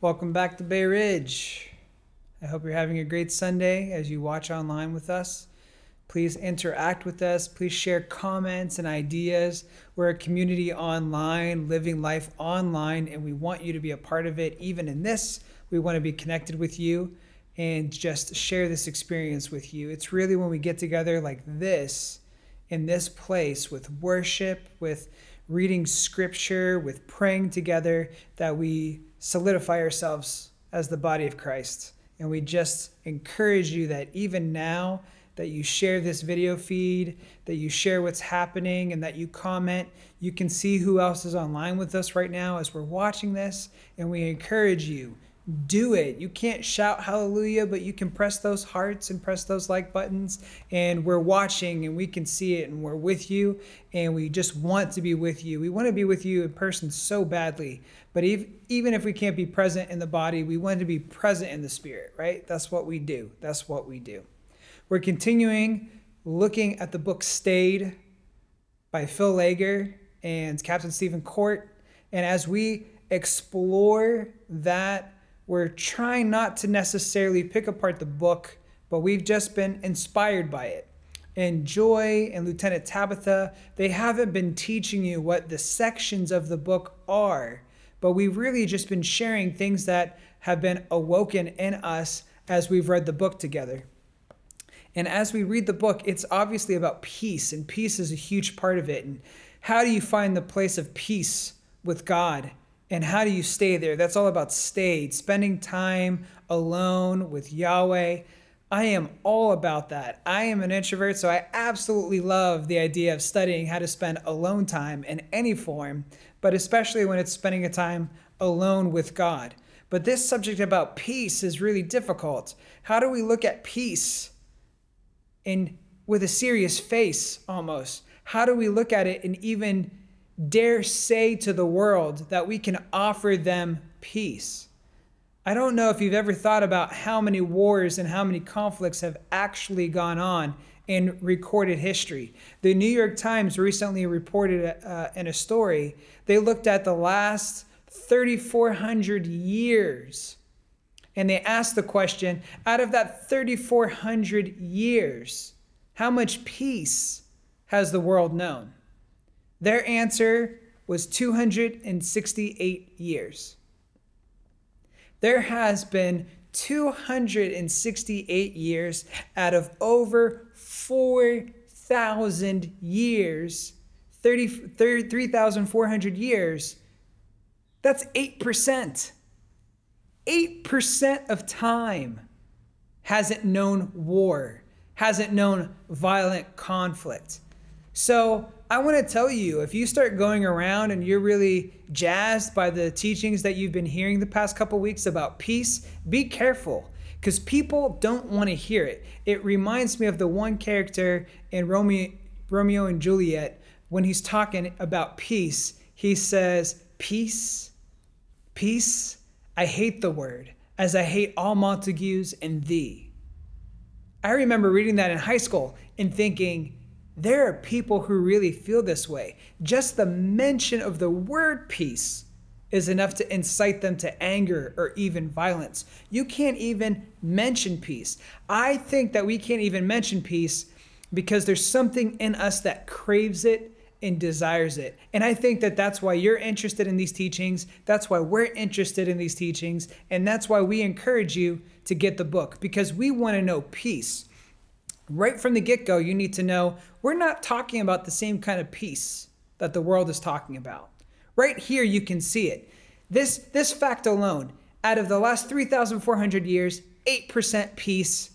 Welcome back to Bay Ridge. I hope you're having a great Sunday as you watch online with us. Please interact with us. Please share comments and ideas. We're a community online, living life online, and we want you to be a part of it. Even in this, we want to be connected with you and just share this experience with you. It's really when we get together like this in this place with worship, with reading scripture, with praying together, that we solidify ourselves as the body of Christ. And we just encourage you that even now, that you share this video feed, that you share what's happening, and that you comment. You can see who else is online with us right now as we're watching this. And we encourage you do it. You can't shout hallelujah, but you can press those hearts and press those like buttons. And we're watching and we can see it and we're with you. And we just want to be with you. We want to be with you in person so badly. But even if we can't be present in the body, we want to be present in the spirit, right? That's what we do. That's what we do. We're continuing looking at the book Stayed by Phil Laeger and Captain Stephen Court. And as we explore that we're trying not to necessarily pick apart the book, but we've just been inspired by it. And Joy and Lieutenant Tabitha, they haven't been teaching you what the sections of the book are, but we've really just been sharing things that have been awoken in us as we've read the book together. And as we read the book, it's obviously about peace, and peace is a huge part of it. And how do you find the place of peace with God? And how do you stay there? That's all about stayed, spending time alone with Yahweh. I am all about that. I am an introvert, so I absolutely love the idea of studying how to spend alone time in any form, but especially when it's spending a time alone with God. But this subject about peace is really difficult. How do we look at peace in with a serious face almost? How do we look at it and even dare say to the world that we can offer them peace. I don't know if you've ever thought about how many wars and how many conflicts have actually gone on in recorded history. The New York Times recently reported uh, in a story, they looked at the last 3,400 years and they asked the question out of that 3,400 years, how much peace has the world known? Their answer was 268 years. There has been 268 years out of over 4,000 years, 3,400 years. That's 8%. 8% of time hasn't known war, hasn't known violent conflict. So I want to tell you if you start going around and you're really jazzed by the teachings that you've been hearing the past couple weeks about peace, be careful because people don't want to hear it. It reminds me of the one character in Romeo, Romeo and Juliet when he's talking about peace. He says, Peace, peace, I hate the word, as I hate all Montagues and thee. I remember reading that in high school and thinking, there are people who really feel this way. Just the mention of the word peace is enough to incite them to anger or even violence. You can't even mention peace. I think that we can't even mention peace because there's something in us that craves it and desires it. And I think that that's why you're interested in these teachings. That's why we're interested in these teachings. And that's why we encourage you to get the book because we want to know peace right from the get go, you need to know we're not talking about the same kind of peace that the world is talking about. Right here, you can see it. This, this fact alone, out of the last 3,400 years, 8% peace.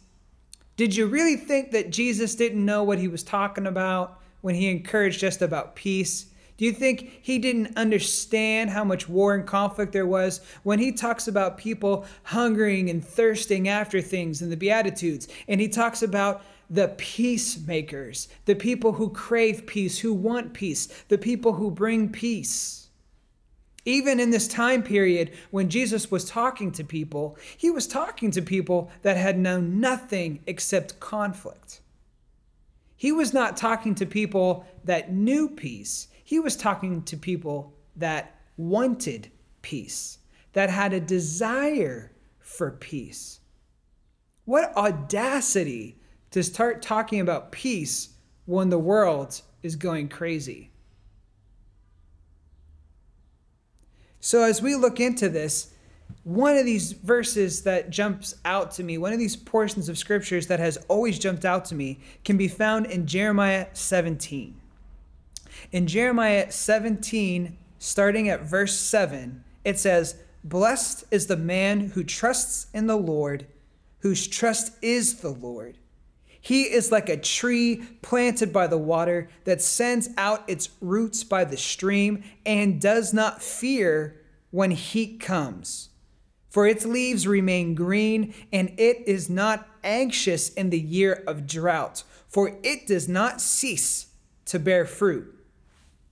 Did you really think that Jesus didn't know what he was talking about when he encouraged just about peace? Do you think he didn't understand how much war and conflict there was when he talks about people hungering and thirsting after things in the Beatitudes? And he talks about the peacemakers, the people who crave peace, who want peace, the people who bring peace. Even in this time period when Jesus was talking to people, he was talking to people that had known nothing except conflict. He was not talking to people that knew peace, he was talking to people that wanted peace. that had a desire for peace. What audacity to start talking about peace when the world is going crazy. So, as we look into this, one of these verses that jumps out to me, one of these portions of scriptures that has always jumped out to me, can be found in Jeremiah 17. In Jeremiah 17, starting at verse 7, it says, Blessed is the man who trusts in the Lord, whose trust is the Lord. He is like a tree planted by the water that sends out its roots by the stream and does not fear when heat comes. For its leaves remain green, and it is not anxious in the year of drought, for it does not cease to bear fruit.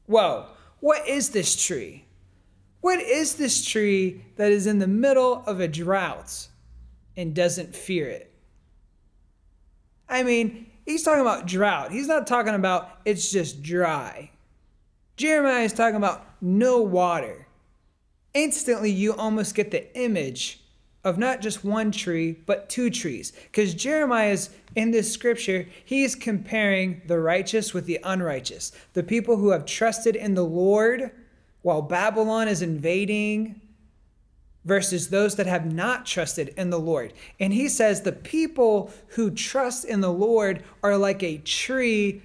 Whoa, what is this tree? What is this tree that is in the middle of a drought and doesn't fear it? I mean, he's talking about drought. He's not talking about it's just dry. Jeremiah is talking about no water. Instantly, you almost get the image of not just one tree, but two trees. Because Jeremiah is in this scripture, he is comparing the righteous with the unrighteous. The people who have trusted in the Lord while Babylon is invading versus those that have not trusted in the Lord. And he says the people who trust in the Lord are like a tree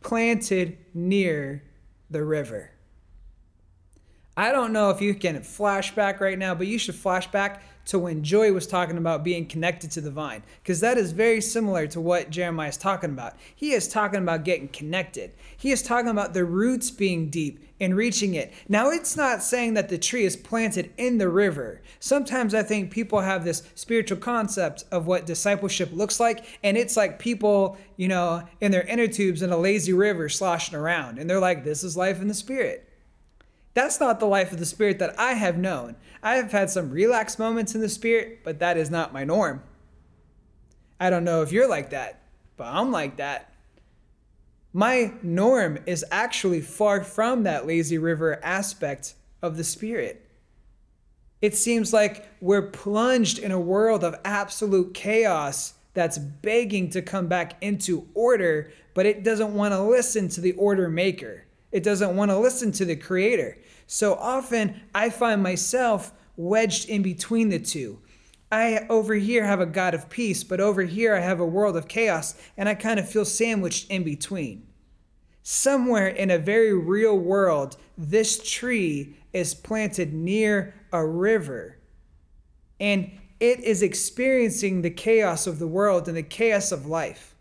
planted near the river. I don't know if you can flashback right now, but you should flashback to when Joy was talking about being connected to the vine, because that is very similar to what Jeremiah is talking about. He is talking about getting connected. He is talking about the roots being deep and reaching it. Now, it's not saying that the tree is planted in the river. Sometimes I think people have this spiritual concept of what discipleship looks like, and it's like people, you know, in their inner tubes in a lazy river sloshing around, and they're like, this is life in the spirit. That's not the life of the Spirit that I have known. I have had some relaxed moments in the Spirit, but that is not my norm. I don't know if you're like that, but I'm like that. My norm is actually far from that lazy river aspect of the Spirit. It seems like we're plunged in a world of absolute chaos that's begging to come back into order, but it doesn't want to listen to the order maker. It doesn't want to listen to the creator. So often I find myself wedged in between the two. I over here have a God of peace, but over here I have a world of chaos, and I kind of feel sandwiched in between. Somewhere in a very real world, this tree is planted near a river, and it is experiencing the chaos of the world and the chaos of life.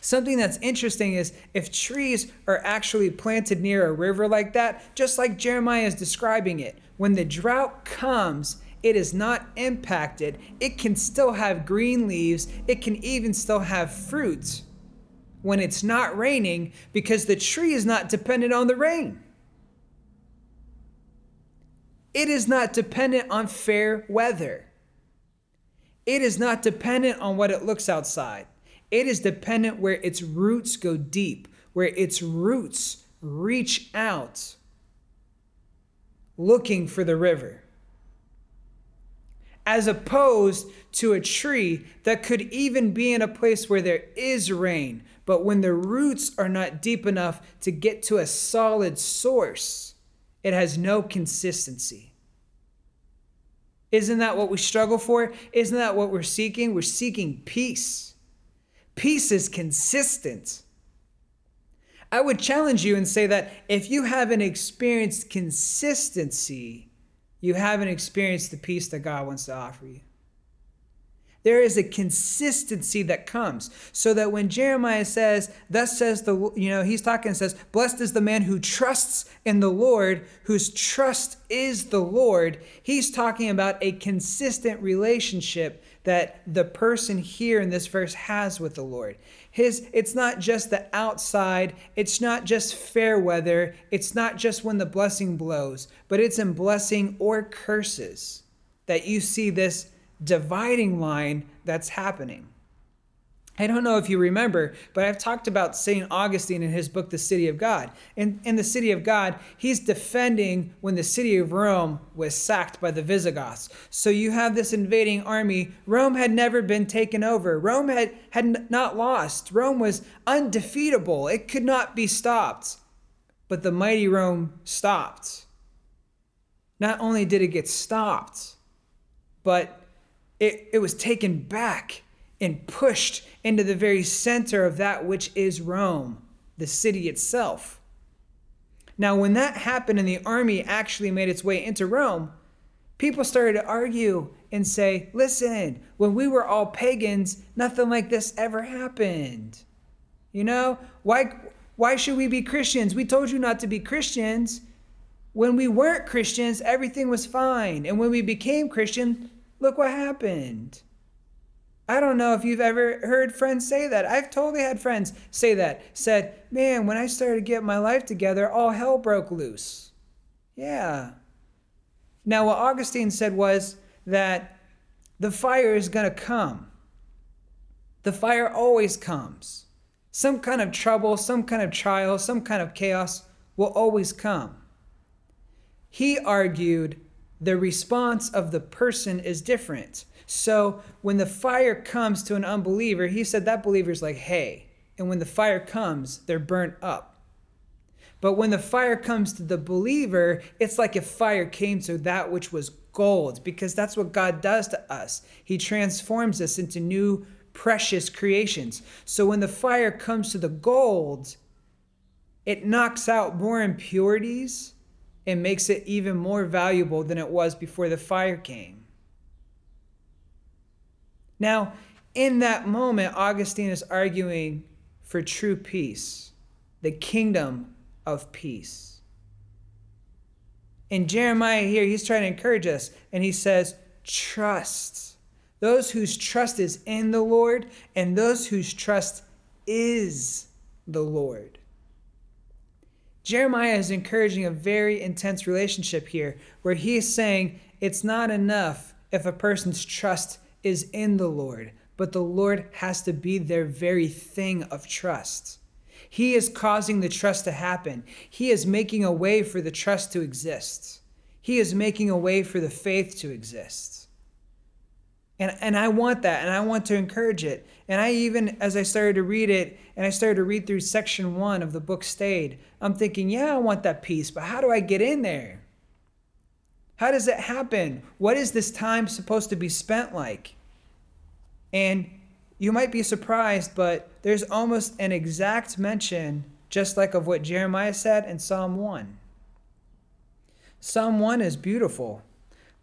Something that's interesting is if trees are actually planted near a river like that, just like Jeremiah is describing it, when the drought comes, it is not impacted. It can still have green leaves, it can even still have fruit when it's not raining because the tree is not dependent on the rain. It is not dependent on fair weather. It is not dependent on what it looks outside. It is dependent where its roots go deep, where its roots reach out looking for the river. As opposed to a tree that could even be in a place where there is rain, but when the roots are not deep enough to get to a solid source, it has no consistency. Isn't that what we struggle for? Isn't that what we're seeking? We're seeking peace. Peace is consistent. I would challenge you and say that if you haven't experienced consistency, you haven't experienced the peace that God wants to offer you. There is a consistency that comes so that when Jeremiah says, Thus says the, you know, he's talking and says, Blessed is the man who trusts in the Lord, whose trust is the Lord. He's talking about a consistent relationship that the person here in this verse has with the Lord. His it's not just the outside, it's not just fair weather, it's not just when the blessing blows, but it's in blessing or curses that you see this dividing line that's happening. I don't know if you remember, but I've talked about St. Augustine in his book, The City of God. In, in The City of God, he's defending when the city of Rome was sacked by the Visigoths. So you have this invading army. Rome had never been taken over, Rome had, had not lost. Rome was undefeatable, it could not be stopped. But the mighty Rome stopped. Not only did it get stopped, but it, it was taken back and pushed into the very center of that which is Rome, the city itself. Now, when that happened and the army actually made its way into Rome, people started to argue and say, listen, when we were all pagans, nothing like this ever happened. You know, why, why should we be Christians? We told you not to be Christians. When we weren't Christians, everything was fine. And when we became Christian, look what happened. I don't know if you've ever heard friends say that. I've totally had friends say that. Said, man, when I started to get my life together, all hell broke loose. Yeah. Now, what Augustine said was that the fire is going to come. The fire always comes. Some kind of trouble, some kind of trial, some kind of chaos will always come. He argued the response of the person is different. So when the fire comes to an unbeliever, he said that believer's like hay. And when the fire comes, they're burnt up. But when the fire comes to the believer, it's like if fire came to that which was gold, because that's what God does to us. He transforms us into new, precious creations. So when the fire comes to the gold, it knocks out more impurities and makes it even more valuable than it was before the fire came. Now, in that moment, Augustine is arguing for true peace, the kingdom of peace. In Jeremiah here, he's trying to encourage us, and he says, Trust. Those whose trust is in the Lord, and those whose trust is the Lord. Jeremiah is encouraging a very intense relationship here where he is saying it's not enough if a person's trust is in the Lord, but the Lord has to be their very thing of trust. He is causing the trust to happen. He is making a way for the trust to exist. He is making a way for the faith to exist. And, and I want that, and I want to encourage it. And I even, as I started to read it, and I started to read through section one of the book Stayed, I'm thinking, yeah, I want that peace, but how do I get in there? How does it happen? What is this time supposed to be spent like? And you might be surprised, but there's almost an exact mention, just like of what Jeremiah said in Psalm 1. Psalm 1 is beautiful.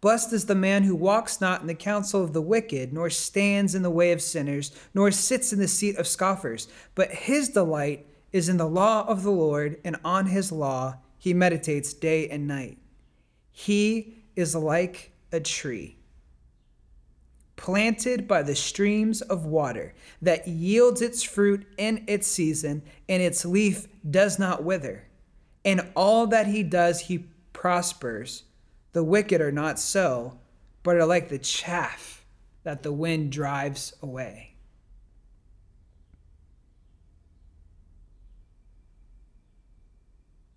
Blessed is the man who walks not in the counsel of the wicked, nor stands in the way of sinners, nor sits in the seat of scoffers, but his delight is in the law of the Lord, and on his law he meditates day and night. He is like a tree planted by the streams of water that yields its fruit in its season, and its leaf does not wither. In all that he does, he prospers. The wicked are not so, but are like the chaff that the wind drives away.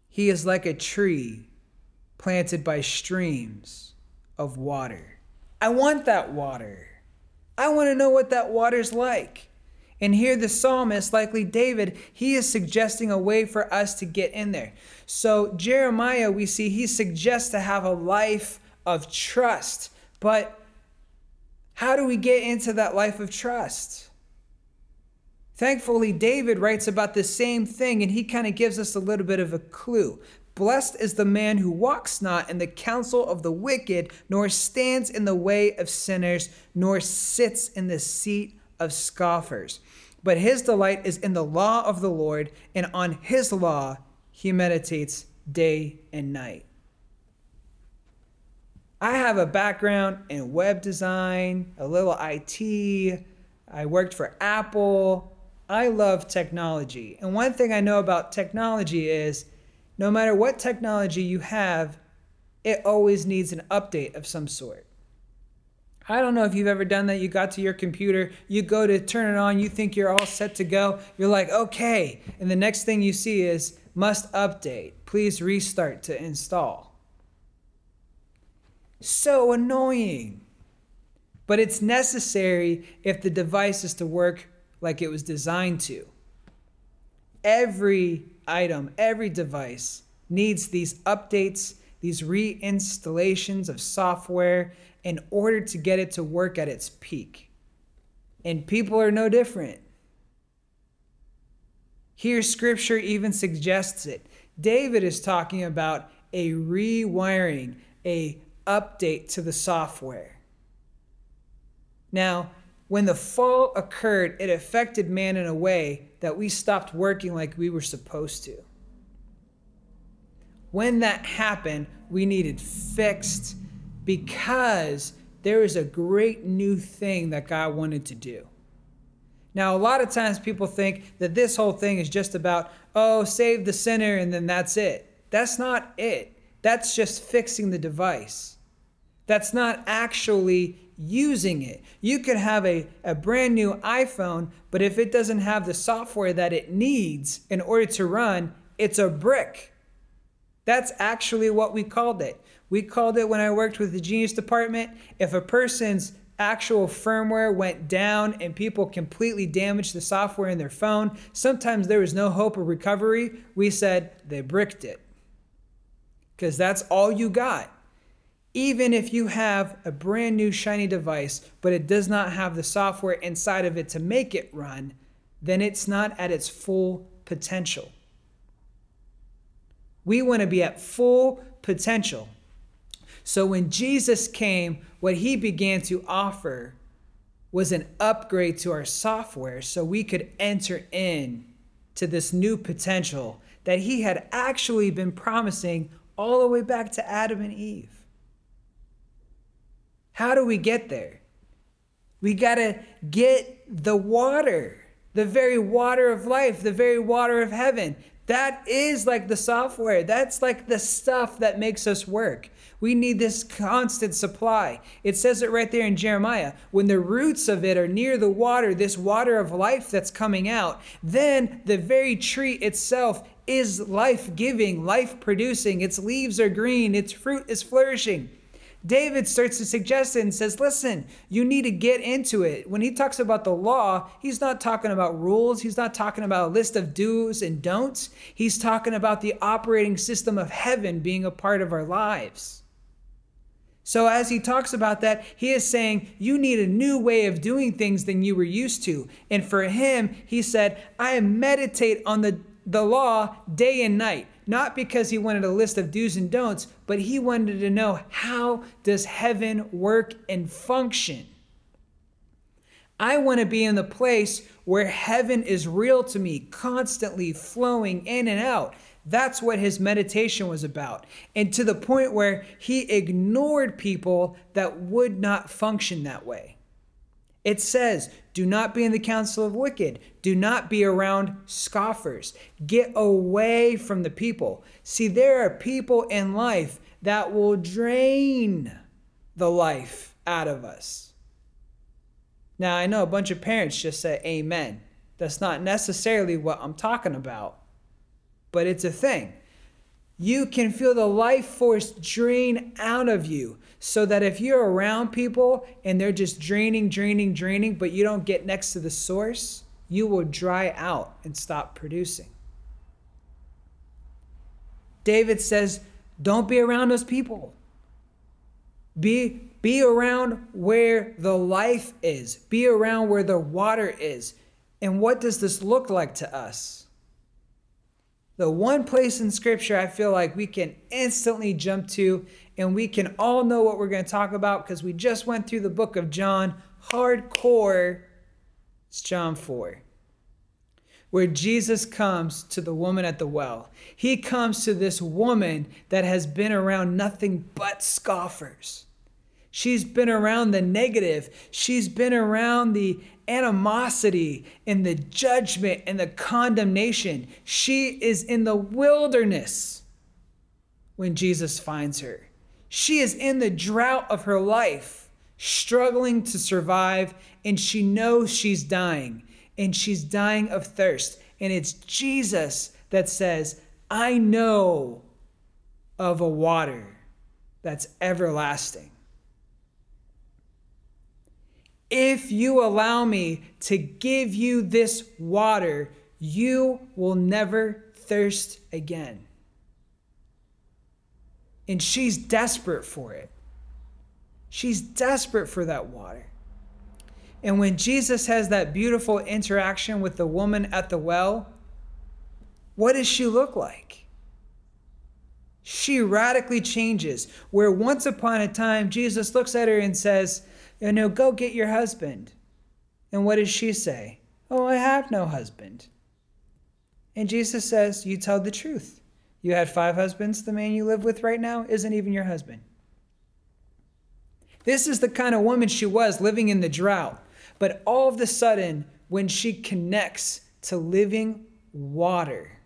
He is like a tree planted by streams of water. I want that water. I want to know what that water's like. And here, the psalmist, likely David, he is suggesting a way for us to get in there. So, Jeremiah, we see he suggests to have a life of trust. But how do we get into that life of trust? Thankfully, David writes about the same thing, and he kind of gives us a little bit of a clue. Blessed is the man who walks not in the counsel of the wicked, nor stands in the way of sinners, nor sits in the seat of scoffers. But his delight is in the law of the Lord, and on his law he meditates day and night. I have a background in web design, a little IT. I worked for Apple. I love technology. And one thing I know about technology is no matter what technology you have, it always needs an update of some sort. I don't know if you've ever done that. You got to your computer, you go to turn it on, you think you're all set to go. You're like, okay. And the next thing you see is must update. Please restart to install. So annoying. But it's necessary if the device is to work like it was designed to. Every item, every device needs these updates, these reinstallations of software in order to get it to work at its peak. And people are no different. Here, scripture even suggests it. David is talking about a rewiring, a update to the software. Now, when the fall occurred, it affected man in a way that we stopped working like we were supposed to. When that happened, we needed fixed because there is a great new thing that God wanted to do. Now, a lot of times people think that this whole thing is just about, oh, save the sinner and then that's it. That's not it. That's just fixing the device. That's not actually using it. You could have a, a brand new iPhone, but if it doesn't have the software that it needs in order to run, it's a brick. That's actually what we called it. We called it when I worked with the Genius Department. If a person's actual firmware went down and people completely damaged the software in their phone, sometimes there was no hope of recovery. We said they bricked it because that's all you got. Even if you have a brand new shiny device, but it does not have the software inside of it to make it run, then it's not at its full potential. We want to be at full potential. So when Jesus came, what he began to offer was an upgrade to our software so we could enter in to this new potential that he had actually been promising all the way back to Adam and Eve. How do we get there? We got to get the water, the very water of life, the very water of heaven. That is like the software. That's like the stuff that makes us work. We need this constant supply. It says it right there in Jeremiah. When the roots of it are near the water, this water of life that's coming out, then the very tree itself is life giving, life producing. Its leaves are green, its fruit is flourishing. David starts to suggest it and says, Listen, you need to get into it. When he talks about the law, he's not talking about rules. He's not talking about a list of do's and don'ts. He's talking about the operating system of heaven being a part of our lives. So, as he talks about that, he is saying, You need a new way of doing things than you were used to. And for him, he said, I meditate on the, the law day and night. Not because he wanted a list of do's and don'ts, but he wanted to know how does heaven work and function? I want to be in the place where heaven is real to me, constantly flowing in and out. That's what his meditation was about. And to the point where he ignored people that would not function that way. It says, Do not be in the counsel of wicked. Do not be around scoffers. Get away from the people. See, there are people in life that will drain the life out of us. Now, I know a bunch of parents just say amen. That's not necessarily what I'm talking about but it's a thing. You can feel the life force drain out of you so that if you're around people and they're just draining, draining, draining, but you don't get next to the source, you will dry out and stop producing. David says, don't be around those people. Be, be around where the life is, be around where the water is. And what does this look like to us? the one place in scripture I feel like we can instantly jump to and we can all know what we're going to talk about because we just went through the book of John hardcore. It's John 4, where Jesus comes to the woman at the well. He comes to this woman that has been around nothing but scoffers. She's been around the negative. She's been around the animosity and the judgment and the condemnation. She is in the wilderness when Jesus finds her. She is in the drought of her life. struggling to survive, and she knows she's dying, and she's dying of thirst. And it's Jesus that says, I know of a water that's everlasting. If you allow me to give you this water, you will never thirst again. And she's desperate for it. She's desperate for that water. And when Jesus has that beautiful interaction with the woman at the well, what does she look like? She radically changes. Where once upon a time, Jesus looks at her and says, You know, go get your husband. And what does she say? Oh, I have no husband. And Jesus says, You tell the truth. You had five husbands. The man you live with right now isn't even your husband. This is the kind of woman she was living in the drought. But all of a sudden, when she connects to living water,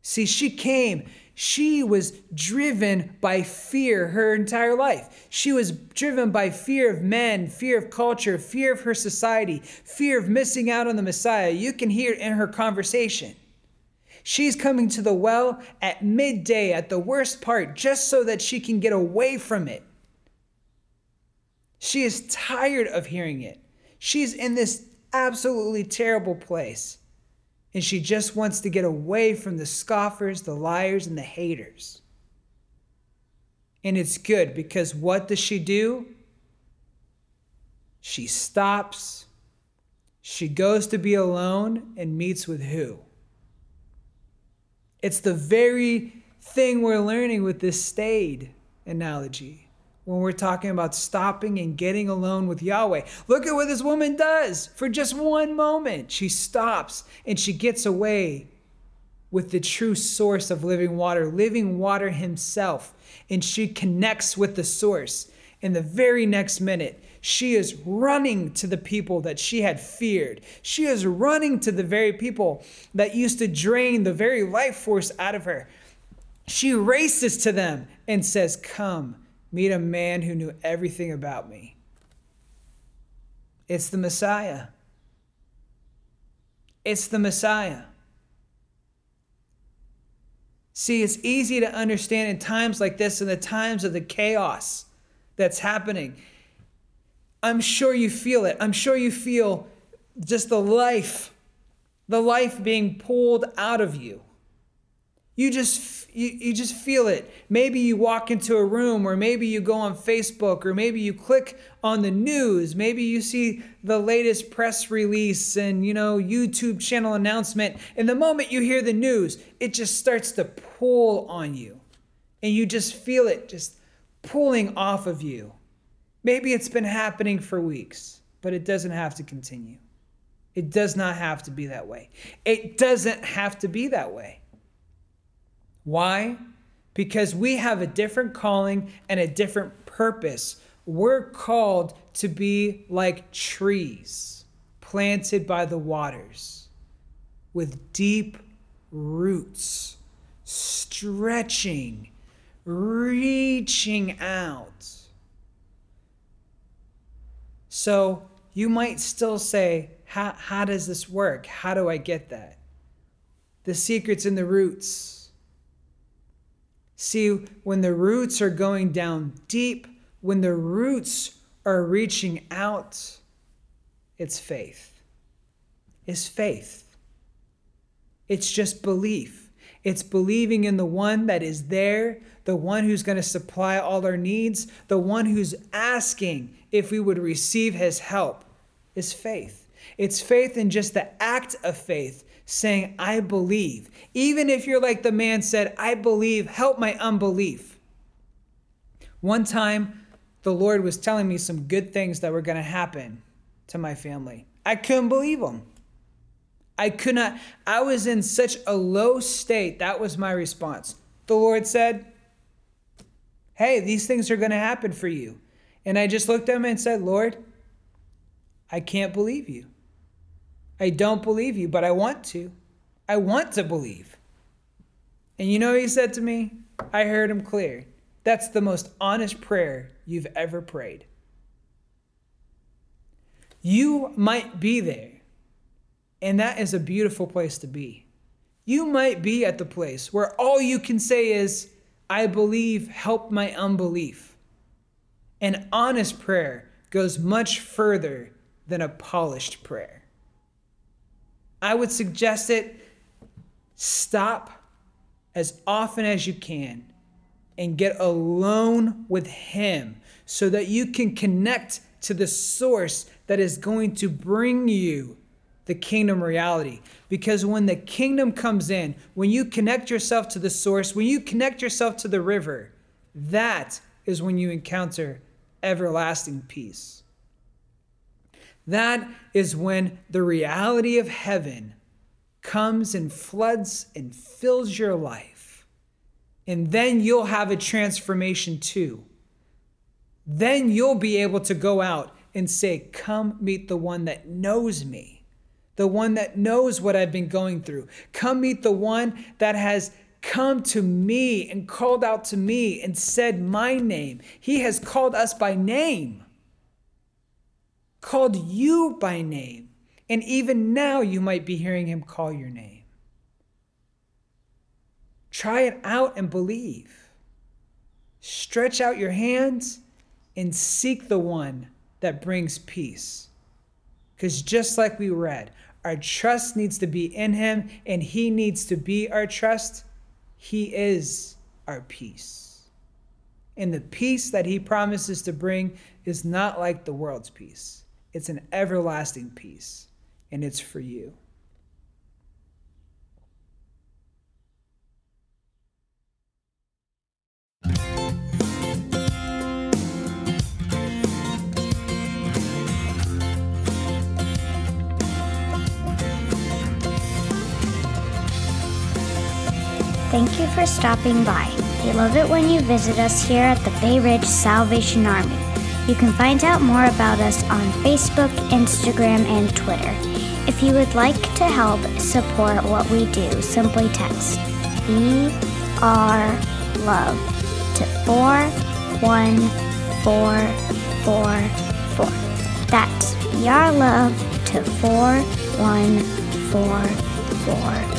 see, she came, she was driven by fear her entire life. She was driven by fear of men, fear of culture, fear of her society, fear of missing out on the Messiah. You can hear it in her conversation. She's coming to the well at midday, at the worst part, just so that she can get away from it. She is tired of hearing it. She's in this absolutely terrible place. And she just wants to get away from the scoffers, the liars, and the haters. And it's good because what does she do? She stops. She goes to be alone and meets with who? It's the very thing we're learning with this stayed analogy when we're talking about stopping and getting alone with Yahweh. Look at what this woman does for just one moment. She stops and she gets away with the true source of living water, living water himself. And she connects with the source. In the very next minute, she is running to the people that she had feared. She is running to the very people that used to drain the very life force out of her. She races to them and says, Come meet a man who knew everything about me. It's the Messiah. It's the Messiah. See, it's easy to understand in times like this, in the times of the chaos that's happening. I'm sure you feel it. I'm sure you feel just the life, the life being pulled out of you. You just you, you just feel it. Maybe you walk into a room or maybe you go on Facebook or maybe you click on the news. Maybe you see the latest press release and you know YouTube channel announcement. And the moment you hear the news, it just starts to pull on you. And you just feel it just pulling off of you. Maybe it's been happening for weeks, but it doesn't have to continue. It does not have to be that way. It doesn't have to be that way. Why? Because we have a different calling and a different purpose. We're called to be like trees planted by the waters with deep roots, stretching, reaching out. So you might still say, how, how does this work? How do I get that? The secret's in the roots. See, when the roots are going down deep, when the roots are reaching out, it's faith. It's faith. It's just belief. It's believing in the one that is there, the one who's going to supply all our needs, the one who's asking if we would receive his help. Is faith. It's faith in just the act of faith saying, I believe. Even if you're like the man said, I believe, help my unbelief. One time, the Lord was telling me some good things that were going to happen to my family. I couldn't believe them. I could not, I was in such a low state. That was my response. The Lord said, Hey, these things are going to happen for you. And I just looked at him and said, Lord, I can't believe you. I don't believe you, but I want to. I want to believe. And you know he said to me? I heard him clear. That's the most honest prayer you've ever prayed. You might be there, and that is a beautiful place to be. You might be at the place where all you can say is, I believe, help my unbelief. An honest prayer goes much further than a polished prayer. I would suggest it stop as often as you can and get alone with Him so that you can connect to the source that is going to bring you the kingdom reality. Because when the kingdom comes in, when you connect yourself to the source, when you connect yourself to the river, that is when you encounter everlasting peace. That is when the reality of heaven comes and floods and fills your life. And then you'll have a transformation too. Then you'll be able to go out and say, Come meet the one that knows me, the one that knows what I've been going through. Come meet the one that has come to me and called out to me and said my name. He has called us by name called you by name. And even now, you might be hearing him call your name. Try it out and believe. Stretch out your hands and seek the one that brings peace. Because just like we read, our trust needs to be in him and he needs to be our trust. He is our peace. And the peace that he promises to bring is not like the world's peace. It's an everlasting peace, and it's for you. Thank you for stopping by. We love it when you visit us here at the Bay Ridge Salvation Army. You can find out more about us on Facebook, Instagram, and Twitter. If you would like to help support what we do, simply text BR Love to 41444. That's BR Love to 41444.